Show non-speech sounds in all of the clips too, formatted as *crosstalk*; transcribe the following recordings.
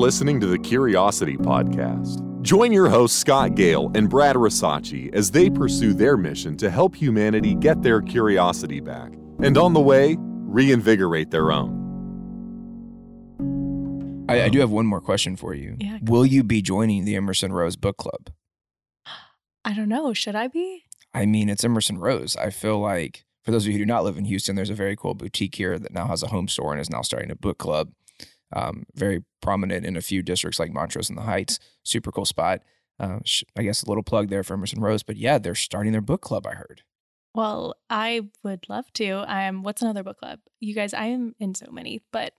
listening to the Curiosity Podcast. Join your hosts Scott Gale and Brad Rasachi as they pursue their mission to help humanity get their curiosity back, and on the way, reinvigorate their own. I, I do have one more question for you. Yeah. Will you be joining the Emerson Rose Book Club? I don't know. Should I be? I mean, it's Emerson Rose. I feel like for those of you who do not live in Houston, there's a very cool boutique here that now has a home store and is now starting a book club. Um, very prominent in a few districts like Montrose and the Heights. Super cool spot. Uh, sh- I guess a little plug there for Emerson Rose, but yeah, they're starting their book club. I heard. Well, I would love to. Um, what's another book club? You guys, I am in so many, but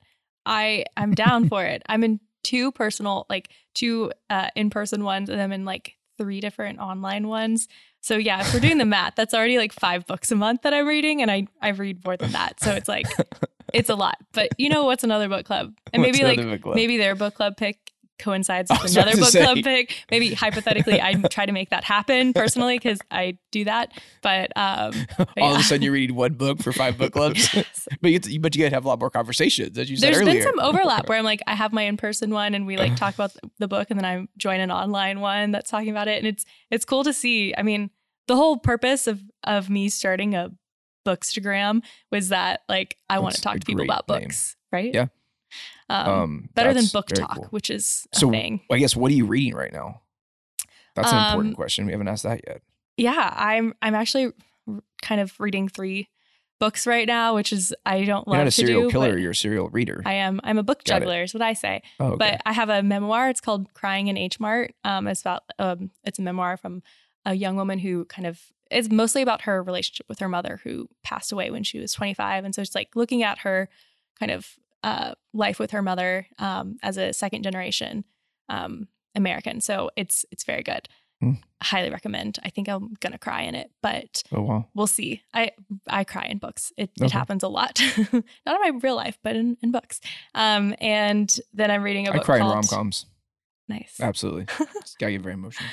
I I'm down for it. I'm in two personal, like two uh, in person ones, and I'm in like three different online ones. So yeah, if we're doing the *laughs* math, that's already like five books a month that I'm reading, and I I read more than that. So it's like *laughs* it's a lot. But you know what's another book club? And What's maybe like book club? maybe their book club pick coincides *laughs* with another book say. club pick. Maybe hypothetically, I try to make that happen personally because I do that. But um, All yeah. of a sudden, you're reading one book for five book clubs, *laughs* but you but you got to have a lot more conversations, as you said There's earlier. been some *laughs* overlap where I'm like, I have my in-person one and we like talk about the book and then I join an online one that's talking about it. And it's it's cool to see. I mean, the whole purpose of of me starting a bookstagram was that like I want to talk to people about name. books, right? Yeah. Um, um, better than BookTok, cool. which is a So, thing. I guess what are you reading right now? That's an important Um, question. We haven't asked that yet. Yeah, I'm I'm actually kind of reading three books right now, which is I don't You're love not a to serial do, killer. You're a serial reader. I am. I'm a book Got juggler, is what I say. oh, okay. But I have a memoir. It's called Crying in H Mart. Um, it's about um, it's a memoir from a young woman who kind of it's mostly about her relationship with her mother who passed away when she was 25, and so it's like looking at her kind of uh, life with her mother um, as a second generation um, American. So it's it's very good. Hmm. Highly recommend. I think I'm gonna cry in it, but oh wow. we'll see. I I cry in books. It, Okay. it happens a lot, *laughs* not in my real life, but in, in books. Um, and then I'm reading a I book i cry in rom coms. Nice. Absolutely. *laughs* It's gotta get very emotional.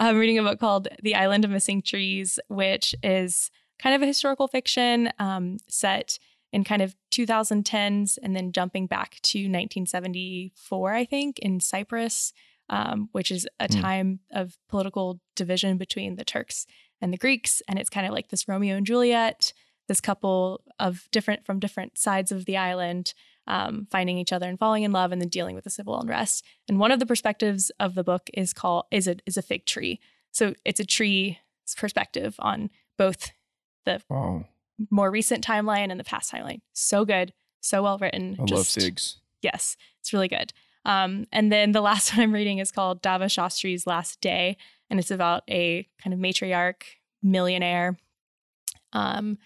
I'm reading a book called The Island of Missing Trees, which is kind of a historical fiction um, set in kind of 2010s and then jumping back to 1974, I think, in Cyprus, um, which is a Hmm. time of political division between the Turks and the Greeks. And it's kind of like this Romeo and Juliet, this couple of different from different sides of the island. Um, finding each other and falling in love, and then dealing with the civil unrest. And one of the perspectives of the book is called is a is a fig tree. So it's a tree's perspective on both the Wow. more recent timeline and the past timeline. So good, so well written. I love Just- figs. Yes, it's really good. Um, and then the *laughs* last one I'm reading is called Dava Shastri's Last Day, and it's about a kind of matriarch, millionaire, um,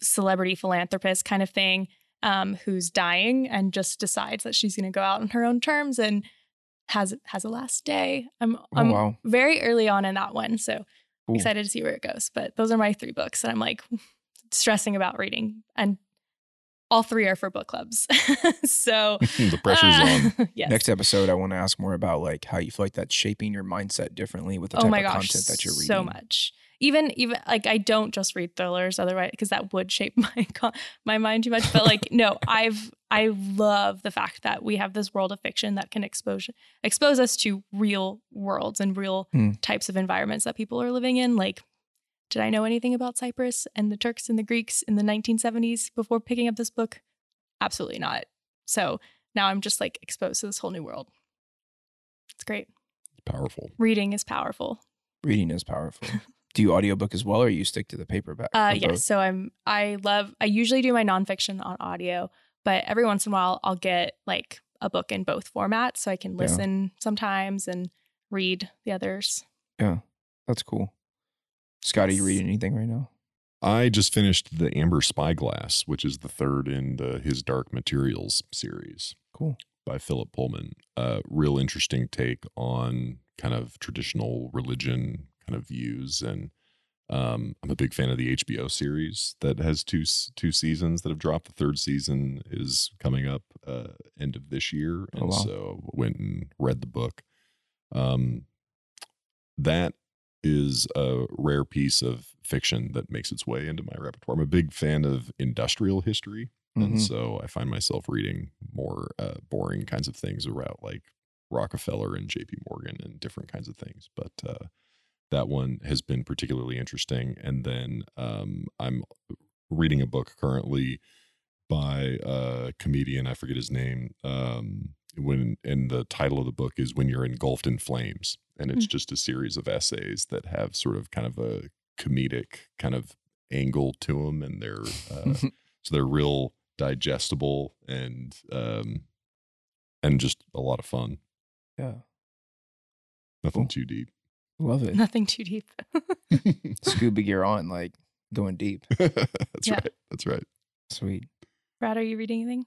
celebrity philanthropist kind of thing, um, who's dying and just decides that she's going to go out on her own terms and has has a last day. I'm Oh I'm wow. very early on in that one, so Cool. excited to see where it goes. But those are my three books that I'm like stressing about reading, and all three are for book clubs. *laughs* so *laughs* the pressure's on. on. *laughs* yes. Next episode, I want to ask more about like how you feel like that's shaping your mindset differently with the oh type my of content that you're reading. so much. Even even like I don't just read thrillers, otherwise because that would shape *laughs* my my mind too much. But like *laughs* no, I've I love the fact that we have this world of fiction that can expose expose us to real worlds and real Hmm. types of environments that people are living in. Like, did I know anything about Cyprus and the Turks and the Greeks in the 1970s before picking up this book? Absolutely not. So now I'm just like exposed to this whole new world. It's great. It's powerful. Reading is powerful. Reading is powerful. Do you audiobook as well, or you stick to the paperback? Uh, Or yes. both? So I'm. I love. I usually do my nonfiction on audio, but every once in a while I'll get like a book in both formats, so I can Yeah. listen sometimes and read the others. Yeah, that's cool. Scott, are you reading anything right now? I just finished the Amber Spyglass, which is the third in the His Dark Materials series Cool. by Philip Pullman. A real interesting take on kind of traditional religion kind of views, and um, I'm a big fan of the HBO series that has two two seasons that have dropped. The third season is coming up uh, end of this year, and Oh, wow. so went and read the book. Um, that is a rare piece of fiction that makes its way into my repertoire. I'm a big fan of industrial history, and Mhm. so I find myself reading more uh, boring kinds of things about like Rockefeller and J.P. Morgan and different kinds of things. But uh, that one has been particularly interesting. And then um, I'm reading a book currently by a comedian. I forget his name. Um, when and the title of the book is "When You're Engulfed in Flames," and it's Mm. just a series of essays that have sort of kind of a comedic kind of angle to them, and they're uh, *laughs* so they're real digestible and um, and just a lot of fun. yeah, Nothing Cool. too deep. Love it. Nothing too deep. *laughs* Scuba gear on, like going deep. *laughs* That's Yeah. right. That's right. Sweet. Brad, are you reading anything?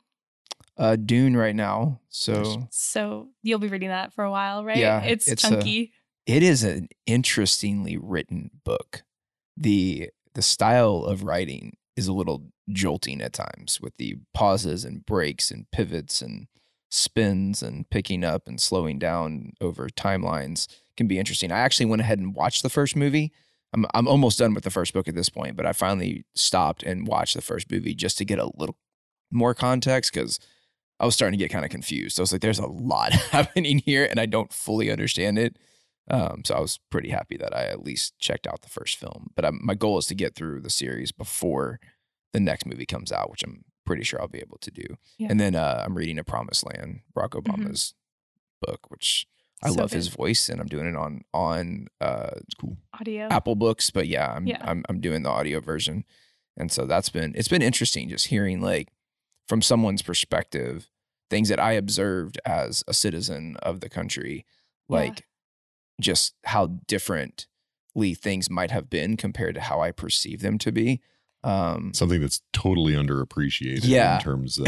Uh, Dune right now. So So you'll be reading that for a while, right? Yeah, It's, it's, uh, chunky. it is an interestingly written book. the The style of writing is a little jolting at times, with the pauses and breaks and pivots and spins and picking up and slowing down over timelines can be interesting. I actually went ahead and watched the first movie. I'm I'm almost done with the first book at this point, but I finally stopped and watched the first movie just to get a little more context because I was starting to get kind of confused. I was like, "There's a lot *laughs* happening here, and I don't fully understand it." Um, so I was pretty happy that I at least checked out the first film. But i my goal is to get through the series before the next movie comes out, which I'm pretty sure I'll be able to do. Yeah. And then uh, I'm reading A Promised Land, Barack Obama's book, which I So love his voice, and I'm doing it on on uh, It's cool. Audio. Apple Books, but yeah, I'm Yeah. I'm I'm doing the audio version. And so that's been it's been interesting just hearing like from someone's perspective things that I observed as a citizen of the country Yeah. like just how differently things might have been compared to how I perceive them to be. Um Something that's totally underappreciated Yeah. in terms of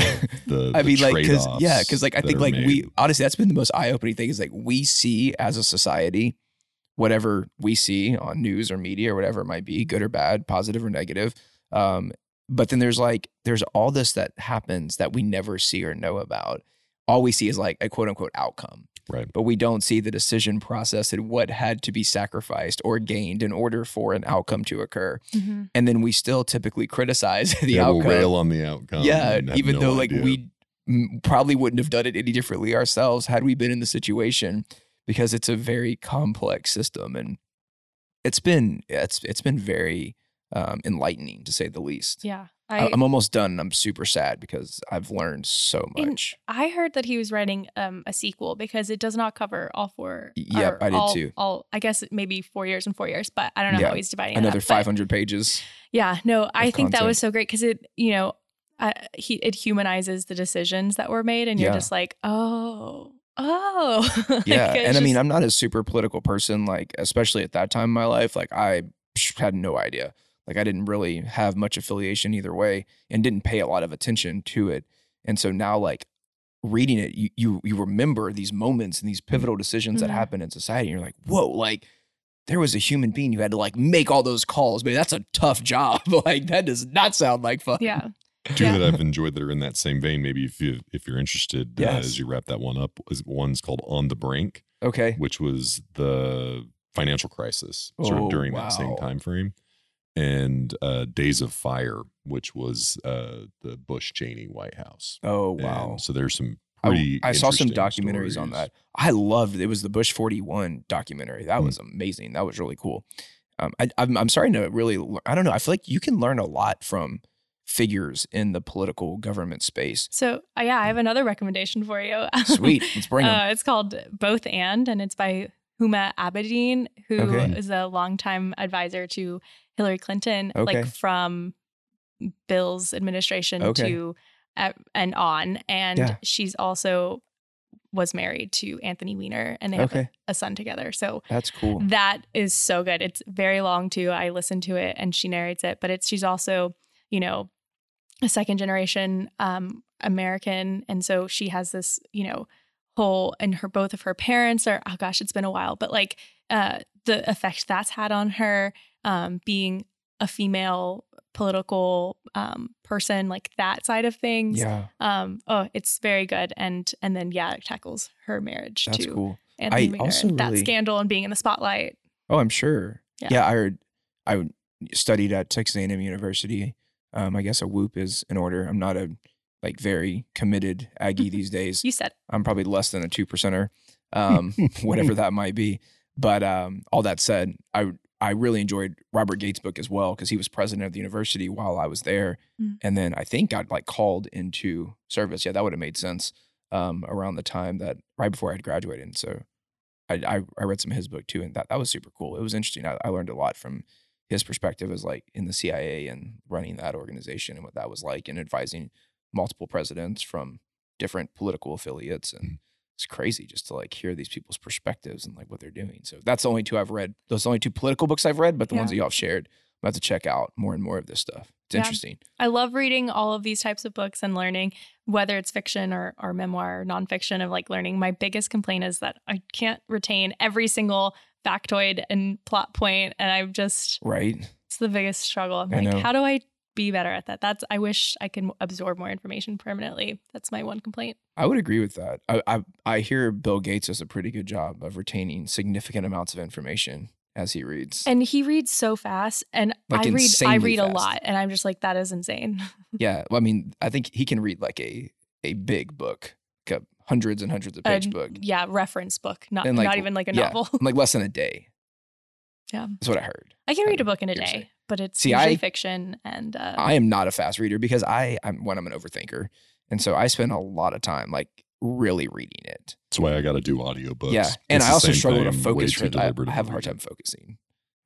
the, *laughs* I mean, like, because yeah, because like I think like we honestly that's been the most eye opening thing is like we see as a society whatever we see on news or media or whatever it might be, good or bad, positive or negative. Um, but then there's like there's all this that happens that we never see or know about. All we see is like a quote unquote outcome, right. but we don't see the decision process and what had to be sacrificed or gained in order for an outcome to occur. Mhm. And then we still typically criticize *laughs* the yeah, outcome we'll rail on the outcome. yeah, even no though like we probably wouldn't have done it any differently ourselves had we been in the situation because it's a very complex system and it's been it's it's been very um, enlightening to say the least. Yeah. I, I'm almost done I'm super sad because I've learned so much. I heard that he was writing um, a sequel because it does not cover all four. Yep, I did all, too. All I guess maybe four years and four years, but I don't know Yeah, how he's dividing it Another up, but 500 pages. Yeah, no, I think that was so great because it, you know, uh, he it humanizes the decisions that were made, and you're Yeah. just like, oh, oh, *laughs* Like, Yeah, and I mean, I'm not a super political person, like especially at that time in my life. Like I had no idea. Like I didn't really have much affiliation either way, and didn't pay a lot of attention to it. And so now, like reading it, you you you remember these moments and these pivotal decisions that Mhm. happen in society. And you're like, whoa, like there was a human being who had to like make all those calls. Man, that's a tough job. *laughs* like that does not sound like fun. yeah, *laughs* Two Yeah. that I've enjoyed that are in that same vein. Maybe if you if you're interested, uh, as you wrap that one up, is one's called On the Brink, Okay. which was the financial crisis sort Oh, of during that same wow. time frame, and uh, Days of Fire, which was uh, the Bush Cheney White House. Oh wow. And so there's some I- pretty. I, saw some interesting documentaries on that. I loved it. was the Bush 41 documentary. That Hmm. was amazing. That was really cool. Um, I, I'm, I'm starting to really, I don't know. I feel like you can learn a lot from figures in the political government space. So uh, yeah, I have another recommendation for you. *laughs* Sweet. Let's bring them. Uh, it's called Both and, and it's by Huma Abedin, who is Okay. a longtime advisor to Hillary Clinton, Okay. like from Bill's administration Okay. to uh, and on. And Yeah. she's also was married to Anthony Weiner, and they have okay. a son together. So That's cool. that is so good. It's very long too. I listened to it and she narrates it, but it's she's also, you know, a second generation um American and so she has this, you know, whole and her both of her parents are oh gosh, it's been a while, but like uh the effect that's had on her um being a female political um person like that side of things. Yeah. Um oh, it's very good and and then yeah, it tackles her marriage That's to cool. Anthony I also and that scandal and being in the spotlight. Oh, I'm sure. Yeah. Yeah. I heard, I studied at Texas A&M University. Um, I guess a whoop is in order. I'm not a like very committed Aggie these days. You said I'm probably less than a two percenter. um, *laughs* *laughs* whatever that might be. But um, all that said, I I really enjoyed Robert Gates' book as well because he was president of the university while I was there, Mm. and then I think got like called into service. Yeah, that would have made sense um, around the time that right before I had graduated. And so I, I I read some of his book too, and that that was super cool. It was interesting. I, I learned a lot from his perspective as like in the CIA and running that organization and what that was like and advising multiple presidents from different political affiliates and hmm. it's crazy just to like hear these people's perspectives and like what they're doing. So that's the only two I've read. Those are the only two political books I've read, but the ones that y'all have shared, I'm about to check out more and more of this stuff. It's Yeah. interesting. I love reading all of these types of books and learning, whether it's fiction or, or memoir or nonfiction of like learning. My biggest complaint is that I can't retain every single factoid and plot point, and I'm just Right. it's the biggest struggle. I'm I like, know. how do I be better at that? That's I wish I can absorb more information permanently. That's my one complaint. I would agree with that. I, I I hear Bill Gates does a pretty good job of retaining significant amounts of information as he reads. And he reads so fast, and Like I read I read a lot, and I'm just like, that is insane. *laughs* yeah, well, I mean, I think he can read like a a big book, like a hundreds and hundreds of page A- book, yeah, reference book, not like, not even like a yeah, novel. *laughs* like less than a day. Yeah. that's what I heard. I can read a book in a day, but it's See, usually I- fiction and uh, I am not a fast reader because I I'm one I'm an overthinker, and so I spend a lot of time like really reading it. That's why I got to do audiobooks. yeah, and It's I also struggle to thing, way focus. too For, I, I have a hard time focusing.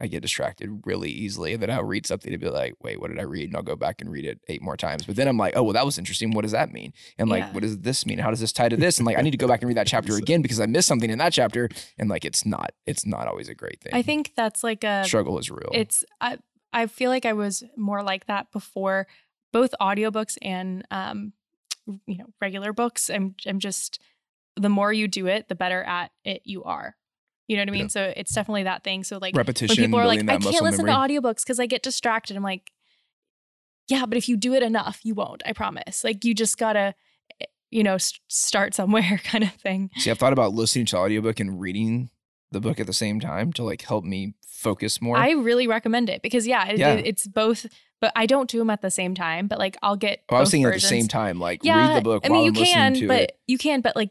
I get distracted really easily, and then I'll read something and be like, "Wait, what did I read?" And I'll go back and read it eight more times. But then I'm like, "Oh, well, that was interesting. What does that mean?" And like, Yeah. what does this mean? How does this tie to this? And like, I need to go back and read that *laughs* chapter again because I missed something in that chapter. And like, it's not, it's not always a great thing. I think that's like a struggle is real. it's I I feel like I was more like that before both audiobooks and um you know regular books. I'm I'm just the more you do it, the better at it you are. You know what I mean? Yeah. So it's definitely that thing. So like repetition. when people are like, I can't listen memory. to audiobooks because I get distracted. I'm like, yeah, but if you do it enough, you won't. I promise. Like you just gotta, eh, you know, s- start somewhere, *laughs* kind of thing. See, I've thought about listening to audiobook and reading the book at the same time to like help me focus more. I really recommend it because yeah, it, Yeah. it- it's both. But I don't do them at the same time. But like I'll get. oh, I was thinking at the same time, like Yeah, read the book I while mean, you I'm can, but it, you can, but like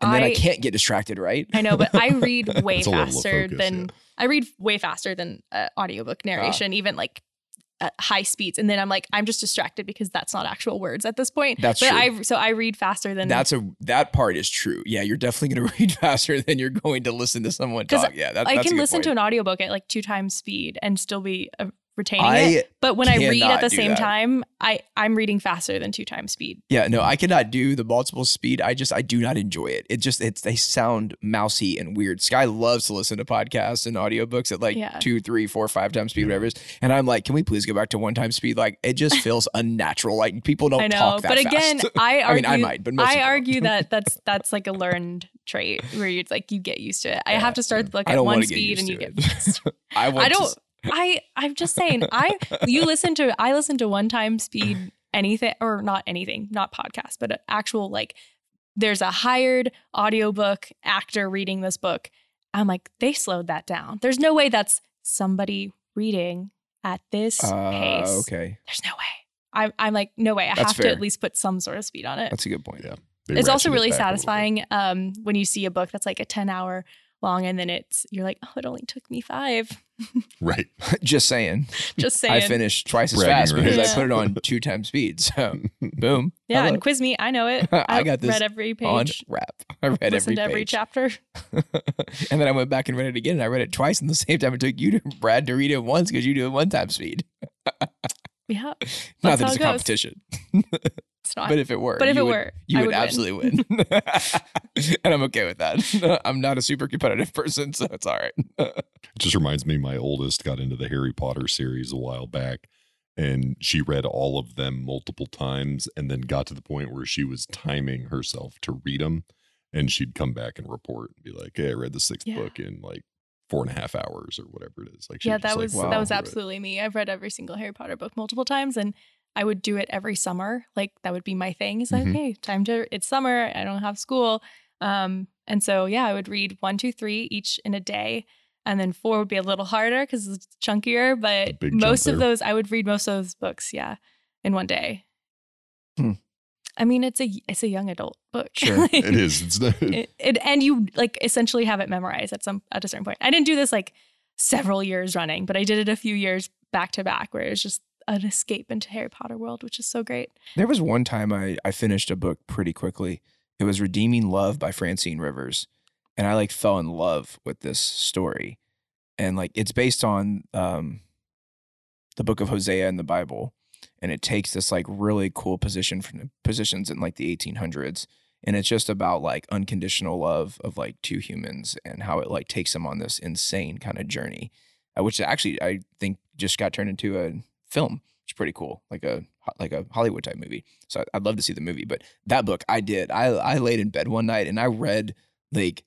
and then I, I can't get distracted, right? I know, but I read *laughs* way It's a level of faster focus, than yeah. I read way faster than uh, audiobook narration, even like at high speeds. And then I'm like, I'm just distracted because that's not actual words at this point. That's but true. I so I read faster than That's a that part is true. Yeah, you're definitely going *laughs* to read faster than you're going to listen to someone talk. Yeah, that, I a can listen to an audiobook at like two times speed and still be uh, retaining it. But when I read at the same that. time, I I'm reading faster than two times speed. yeah no I cannot do the multiple speed. I just I do not enjoy it. It just it's they sound mousy and weird. Sky loves to listen to podcasts and audiobooks at like Yeah. two, three, four, five times speed, whatever it is. And I'm like, can we please go back to one time speed? Like it just *laughs* feels unnatural. Like people don't I know, talk that but again, fast. *laughs* I I argue. mean, I might, but most I argue that *laughs* that's that's like a learned trait where you like you get used to it. I Yeah, have to start the book at one to speed and you to get it. I want I don't. s- I I'm just saying. I you listen to I listen to one time speed anything or not anything, not podcast, but actual like. There's a hired audiobook actor reading this book. I'm like, they slowed that down. There's no way that's somebody reading at this Uh, pace. okay, There's no way. I'm I'm like, no way. I That's have to at least put some sort of speed on it that's a good point. Yeah. They it's also it really back a little bit. satisfying um, when you see a book that's like a 10 hour long and then it's you're like oh it only took me five *laughs* Right. *laughs* just saying. just saying I finished twice as Bragging fast because rights. I put it on *laughs* two times speed. So boom. yeah Hello. and quiz me i know it I got this read every on page rap. I read every listened to every chapter and then I went back and read it again, and I read it twice in the same time it took you to Brad to read it once because you do it one time speed. yeah Not that it's a goes. competition, it's not but if it were, but if you it would, were you I would, would absolutely win. *laughs* *laughs* and I'm okay with that. *laughs* I'm not a super competitive person, so it's all right. It just reminds me my oldest got into the Harry Potter series a while back and she read all of them multiple times and then got to the point where she was timing herself to read them and she'd come back and report and be like, Hey, I read the sixth Yeah. book in like four and a half hours or whatever it is. Like yeah just, that like, was wow. that was through it. absolutely me i've read every single harry potter book multiple times and i would do it every summer like that would be my thing it's like Mhm. okay time to it's summer i don't have school um and so yeah i would read one two three each in a day and then four would be a little harder because it's chunkier but most of those i would read most of those books yeah in one day I mean, it's a it's a young adult book. *laughs* Sure. It is. It's not, It, it- and you like essentially have it memorized at some at a certain point. I didn't do this like several years running, but I did it a few years back to back, where it was just an escape into Harry Potter world, which is so great. There was one time I, I finished a book pretty quickly. It was Redeeming Love by Francine Rivers. And I like fell in love with this story. And like it's based on um the book of Hosea in the Bible. And it takes this like really cool position from positions in like the 1800s. And it's just about like unconditional love of like two humans and how it like takes them on this insane kind of journey, uh, which actually I think just got turned into a film. It's pretty cool, like a like a Hollywood type movie. So I'd love to see the movie. But that book I did. I I laid in bed one night and I read like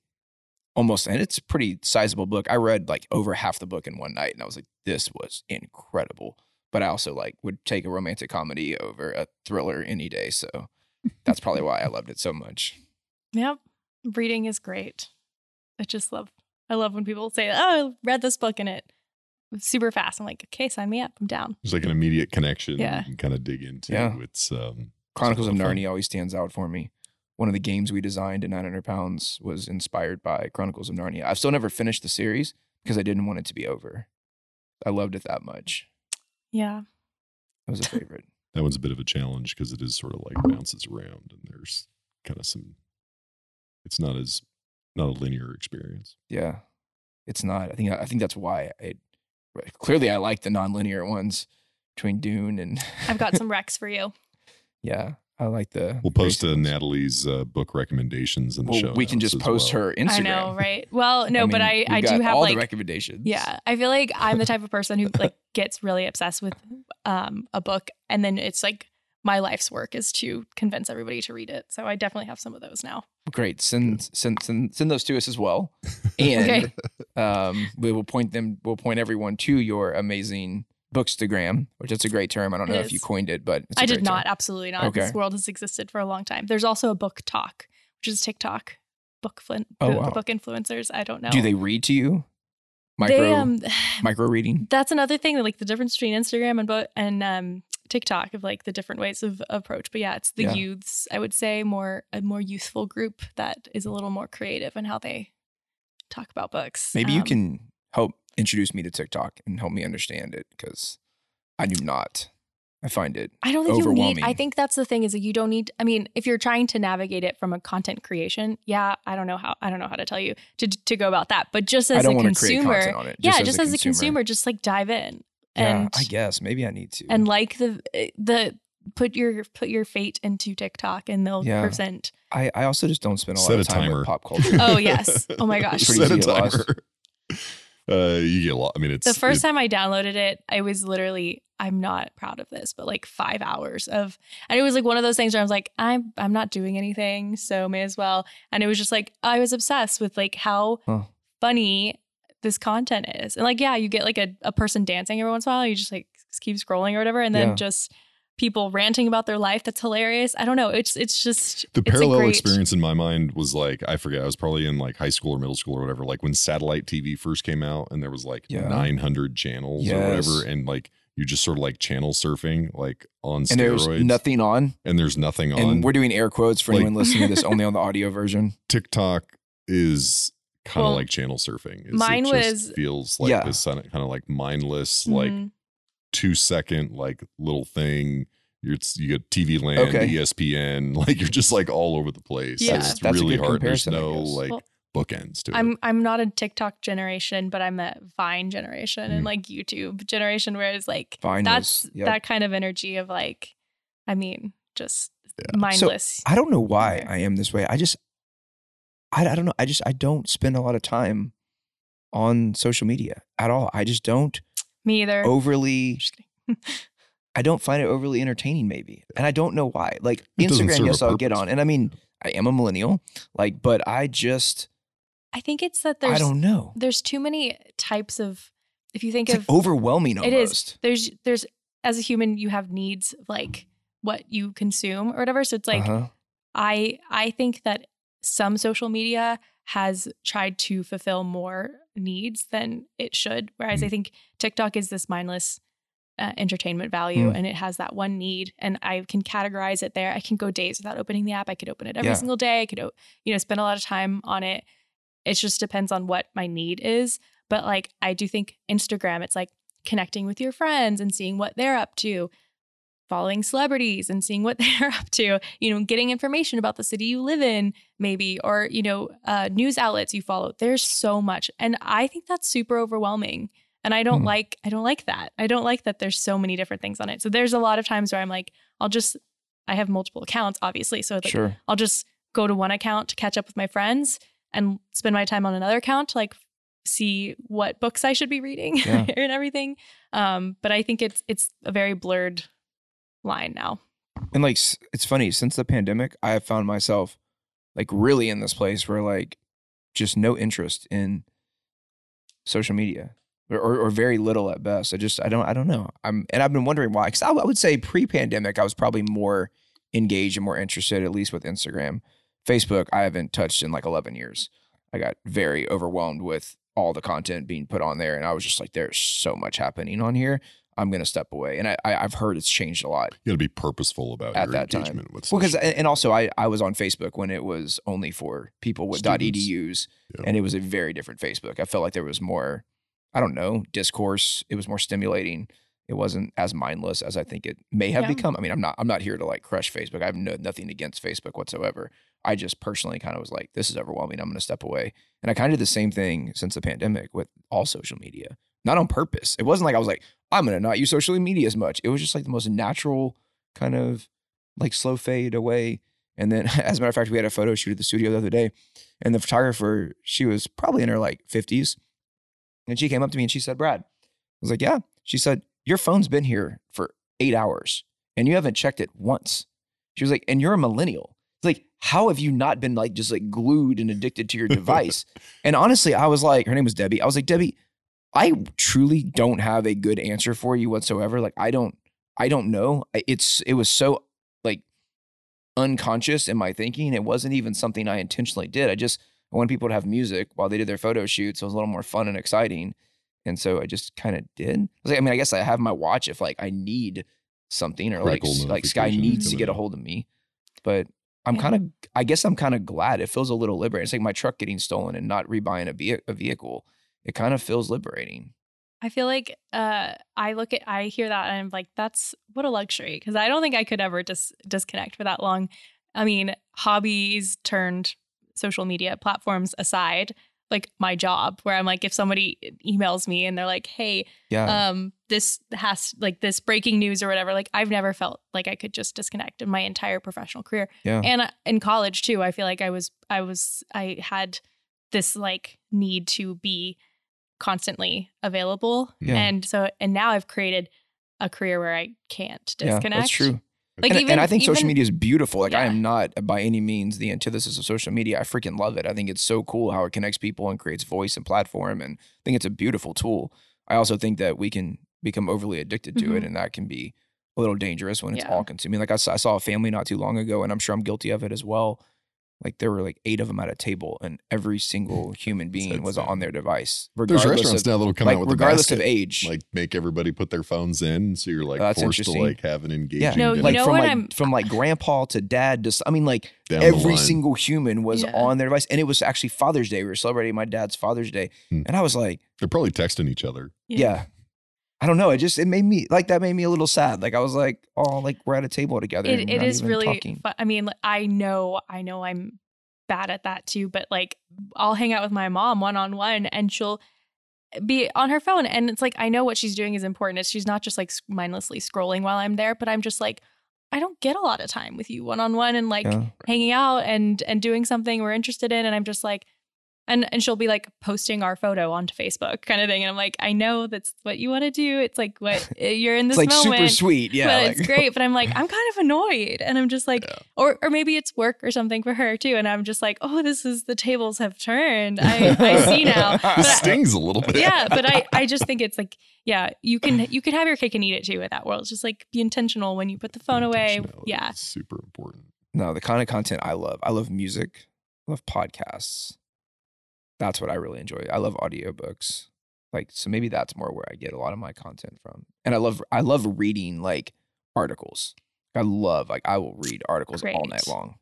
almost, and it's a pretty sizable book. I read like over half the book in one night, and I was like, this was incredible. But I also like would take a romantic comedy over a thriller any day. So that's probably why I *laughs* loved it so much. Yep, reading is great. I just love I love when people say, "Oh, I read this book and it super fast." I'm like, "Okay, sign me up. I'm down." there's like an immediate connection Yeah. you can kind of dig into. Yeah. It's um Chronicles of It's a lot of fun. Narnia always stands out for me. One of the games we designed at 900 pounds was inspired by Chronicles of Narnia. I've still never finished the series because I didn't want it to be over. I loved it that much. Yeah, It was a favorite. *laughs* that one's a bit of a challenge because it is sort of like bounces around and there's kind of some it's not as not a linear experience. yeah, it's not. I think I think that's why I clearly I like the nonlinear ones between Dune and I've got some *laughs* recs for you. yeah, I like the. We'll post uh. Natalie's uh, book recommendations in the Well, show. we can just as post well. her Instagram. I know, right? Well, *laughs* no, but mean, I I we've do have all like the recommendations. Yeah, I feel like I'm the type of person who like gets really obsessed with um a book and then it's like my life's work is to convince everybody to read it. So I definitely have some of those now. Great. Send send send send those to us as well. *laughs* And Okay. um, we will point them. We'll point everyone to your amazing bookstagram, which is a great term. I don't It know is. if you coined it, but it's a I did not, term. absolutely not. Okay. This world has existed for a long time. There's also a BookTok, which is TikTok. Book flin- Oh, book, wow. book influencers. I don't know. Do they read to you? Micro They um *sighs* micro reading. that's another thing like the difference between Instagram and book and um TikTok of like the different ways of approach. But yeah, it's the Yeah. youths, I would say more a more youthful group that is a little more creative in how they talk about books. Maybe you Um, can help introduce me to TikTok and help me understand it because I do not. I find it. I don't think you need. I think that's the thing is that you don't need. I mean, if you're trying to navigate it from a content creation, yeah, I don't know how. I don't know how to tell you to to go about that. But just as a want to create consumer, it. yeah, just as, a consumer, just like dive in Yeah, and I guess maybe I need to. and like the the put your put your fate into TikTok and they'll Yeah. present. I, I also just don't spend a lot of a time timer. with pop culture. Oh *laughs* yes. Oh my gosh. Set a easy to lost. timer. *laughs* Uh, you get a lot. I mean, it's the first it- time I downloaded it, I was literally I'm not proud of this, but like five hours of, and it was like one of those things where I was like, I'm I'm not doing anything, so may as well. And it was just like I was obsessed with like how Huh. funny this content is, and like yeah, you get like a, a person dancing every once in a while, you just like keep scrolling or whatever, and then Yeah. just people ranting about their life. That's hilarious. I don't know. It's it's just the it's parallel great- experience in my mind was like I forget I was probably in like high school or middle school or whatever like when satellite TV first came out and there was like Yeah. 900 channels or whatever and like you just sort of like channel surfing like on and there's nothing on. and there's nothing on And we're doing air quotes for Like- anyone listening to this *laughs* only on the audio version. TikTok is kind of Well, like channel surfing Is it mine just was- feels like Yeah. this kind of like mindless like Mhm. two second like little thing you're, you get TV land, Okay. ESPN, *laughs* like you're just like all over the place. Yeah. it's That's a really good hard. There's no like Well, bookends to it. I'm I'm not a TikTok generation, but I'm a Vine generation and Mhm. like YouTube generation, where it's like Vine that's was- yep. that kind of energy of like, I mean, just Yeah. mindless. I don't know why I am this way. I just, I, I don't know. I just, I don't spend a lot of time on social media at all. I just don't Me either. overly, *laughs* I don't find it overly entertaining maybe. And I don't know why. Like It Instagram, yes, I'll get purpose. on. And I mean, I am a millennial, like, but I just, I think it's that there's. I don't know. there's too many types of. If you think It's of like overwhelming It is. there's there's as a human you have needs like what you consume or whatever. So it's like Uh-huh. I I think that some social media has tried to fulfill more needs than it should. Whereas Mm. I think TikTok is this mindless uh, entertainment value Mm. and it has that one need and I can categorize it there. I can go days without opening the app. I could open it every Yeah. single day. I could, you know, spend a lot of time on it. It just depends on what my need is. But like, I do think Instagram, it's like connecting with your friends and seeing what they're up to, following celebrities and seeing what *laughs* they're up to, you know, getting information about the city you live in, maybe, or, you know, uh, news outlets you follow. There's so much. And I think that's super overwhelming. And I don't Hmm. like, I don't like that. I don't like that there's so many different things on it. So there's a lot of times where I'm like, I'll just, I have multiple accounts, obviously. So like, sure. I'll just go to one account to catch up with my friends and spend my time on another account to like see what books I should be reading Yeah. *laughs* and everything. Um, but I think it's it's a very blurred line now. And like, it's funny, since the pandemic, I have found myself like really in this place where like just no interest in social media or, or, or very little at best. I just, I don't, I don't know. I'm, and I've been wondering why. Cause I, I would say pre pandemic, I was probably more engaged and more interested, at least with Instagram. Facebook, I haven't touched in like 11 years. I got very overwhelmed with all the content being put on there. And I was just like, there's so much happening on here. I'm going to step away. And I, I, I've heard it's changed a lot. You got to be purposeful about At your that time. with Well, because social- and also I I was on Facebook when it was only for people with Students. .edus, Yeah. and it was a very different Facebook. I felt like there was more, I don't know, discourse. It was more stimulating. It wasn't as mindless as I think it may have Yeah. become. I mean, I'm not I'm not here to like crush Facebook. I have no, nothing against Facebook whatsoever. I just personally kind of was like, this is overwhelming. I'm going to step away. And I kind of did the same thing since the pandemic with all social media, not on purpose. It wasn't like I was like, I'm going to not use social media as much. It was just like the most natural kind of like slow fade away. And then, *laughs* as a matter of fact, we had a photo shoot at the studio the other day, and the photographer, she was probably in her like 50s. And she came up to me and she said, Brad, I was like, yeah. She said, Your phone's been here for eight hours and you haven't checked it once. She was like, And you're a millennial. It's like, how have you not been like just like glued and addicted to your *laughs* device? and honestly, I was like, her name was Debbie. I was like, Debbie, I truly don't have a good answer for you whatsoever. Like, I don't, I don't know. It's, it was so like unconscious in my thinking. It wasn't even something I intentionally did. I just I wanted people to have music while they did their photo shoots. So it was a little more fun and exciting. And so I just kind of did. I, was like, I mean, I guess I have my watch if like I need something or like Critical s- like Sky needs to get a hold of me. But I'm kind of I guess I'm kind of glad. It feels a little liberating. It's like my truck getting stolen and not rebuying a, ve- a vehicle. It kind of feels liberating. I feel like uh, I look at, I hear that and I'm like, that's what a luxury because I don't think I could ever dis- disconnect for that long. I mean, hobbies turned social media platforms aside, like my job, where I'm like, if somebody emails me and they're like, hey, Yeah. um, this has like this breaking news or whatever, like I've never felt like I could just disconnect in my entire professional career. yeah. and I- in college too i feel like i was i was i had this like need to be constantly available Yeah. and so and now i've created a career where i can't yeah, disconnect that's true. like and, even and I think social media is beautiful. Like I am not by any means the antithesis of social media. I freaking love it. I think it's so cool how it connects people and creates voice and platform. And I think it's a beautiful tool. I also think that we can become overly addicted to it, Mhm. and that can be a little dangerous when it's Yeah. all consuming. Like I I saw a family not too long ago, and I'm sure I'm guilty of it as well. Like there were like eight of them at a table, and every single *laughs* human being was insane. on their device, There's regardless restaurants of now that'll come like out with the regardless of age. like make everybody put their phones in, so you're like Oh, that's forced to like have an engaging. Yeah, No, you dinner like know from what like I'm- from like grandpa to dad to I mean like down every single human was Yeah. on their device and it was actually father's day we were celebrating my dad's father's day Hmm. and i was like They're probably texting each other. yeah. I don't know it just it made me like that made me a little sad like i was like oh like we're at a table together it, and it not is really fun. i mean like, i know i know i'm bad at that too but like i'll hang out with my mom one-on-one and she'll be on her phone and it's like i know what she's doing is important it's she's not just like mindlessly scrolling while i'm there but i'm just like i don't get a lot of time with you one-on-one and like Yeah. hanging out and and doing something we're interested in and i'm just like and and she'll be like posting our photo onto facebook kind of thing and i'm like i know that's what you want to do it's like what *laughs* eh, you're in this it's like moment super sweet yeah but like, it's *laughs* great. But I'm like, I'm kind of annoyed, and I'm just like, Yeah. or or maybe it's work or something for her too, and I'm just like, oh, this is the tables have turned. I I *laughs* see now. But stings a little bit. yeah, but I I just think it's like, yeah, you can you can have your cake and eat it too with that world. it's Just like be intentional when you put the phone away. Yeah, super important. no the kind of content i love i love music i love podcasts that's what i really enjoy i love audiobooks like so maybe that's more where I get a lot of my content from. And I love I love reading like articles. I love like I will read articles all night long.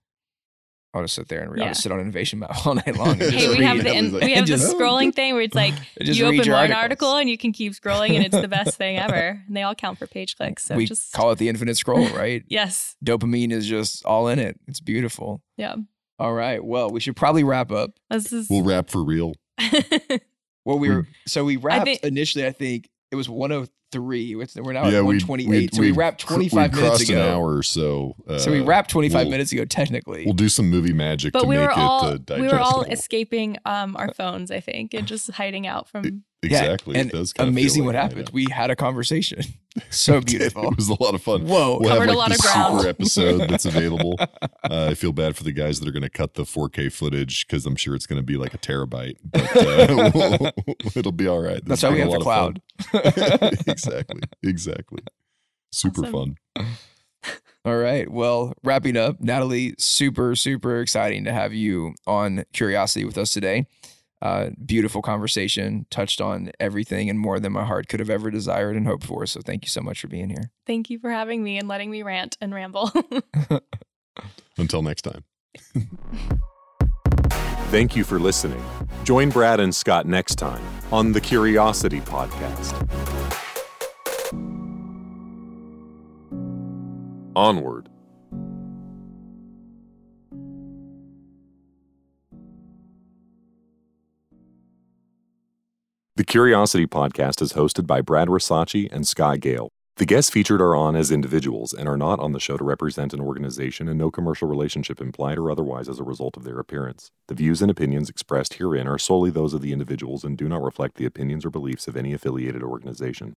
I'll just sit there and read. I'll just sit on Innovation Map *laughs* all night long. *laughs* Just Hey, we read. *laughs* have the in, like- we have the scrolling thing where it's like you open one articles. article and you can keep scrolling and it's the best thing ever. And they all count for page clicks. So we just call it the infinite scroll, right? yes, Dopamine is just all in it. It's beautiful. yeah. All right. Well, we should probably wrap up. This is We'll wrap for real. *laughs* Well, we were so we wrapped think- initially. I think it was 103. It's- We're now yeah, at we 128. so we wrapped cr- 25 we minutes crossed ago. an hour or so. Uh, so we wrapped 25 we'll- minutes ago, technically. We'll do some movie magic but to we make were it all uh, we were all escaping um our phones, I think, and just hiding out from exactly. Yeah, it and does kinda amazing like what a happened. out. We had a conversation. *laughs* So beautiful. it was a lot of fun. Whoa. We'll Covered a have like lot the of ground. super episode that's *laughs* available. Uh, I feel bad for the guys that are going to cut the 4K footage because I'm sure it's going to be like a terabyte, but uh, *laughs* it'll be all right. That's This why we have been the a lot of cloud. exactly. Exactly. Super Awesome. fun. All right. Well, wrapping up, Natalie, super, super exciting to have you on Curiosity with us today. Uh, beautiful conversation, touched on everything and more than my heart could have ever desired and hoped for. So thank you so much for being here. thank you for having me and letting me rant and ramble. *laughs* Until next time. *laughs* Thank you for listening. Join Brad and Scott next time on the Curiosity Podcast. Onward. The Curiosity Podcast is hosted by Brad Rasachi and Scott Gale. The guests featured are on as individuals and are not on the show to represent an organization, and no commercial relationship implied or otherwise as a result of their appearance. The views and opinions expressed herein are solely those of the individuals and do not reflect the opinions or beliefs of any affiliated organization.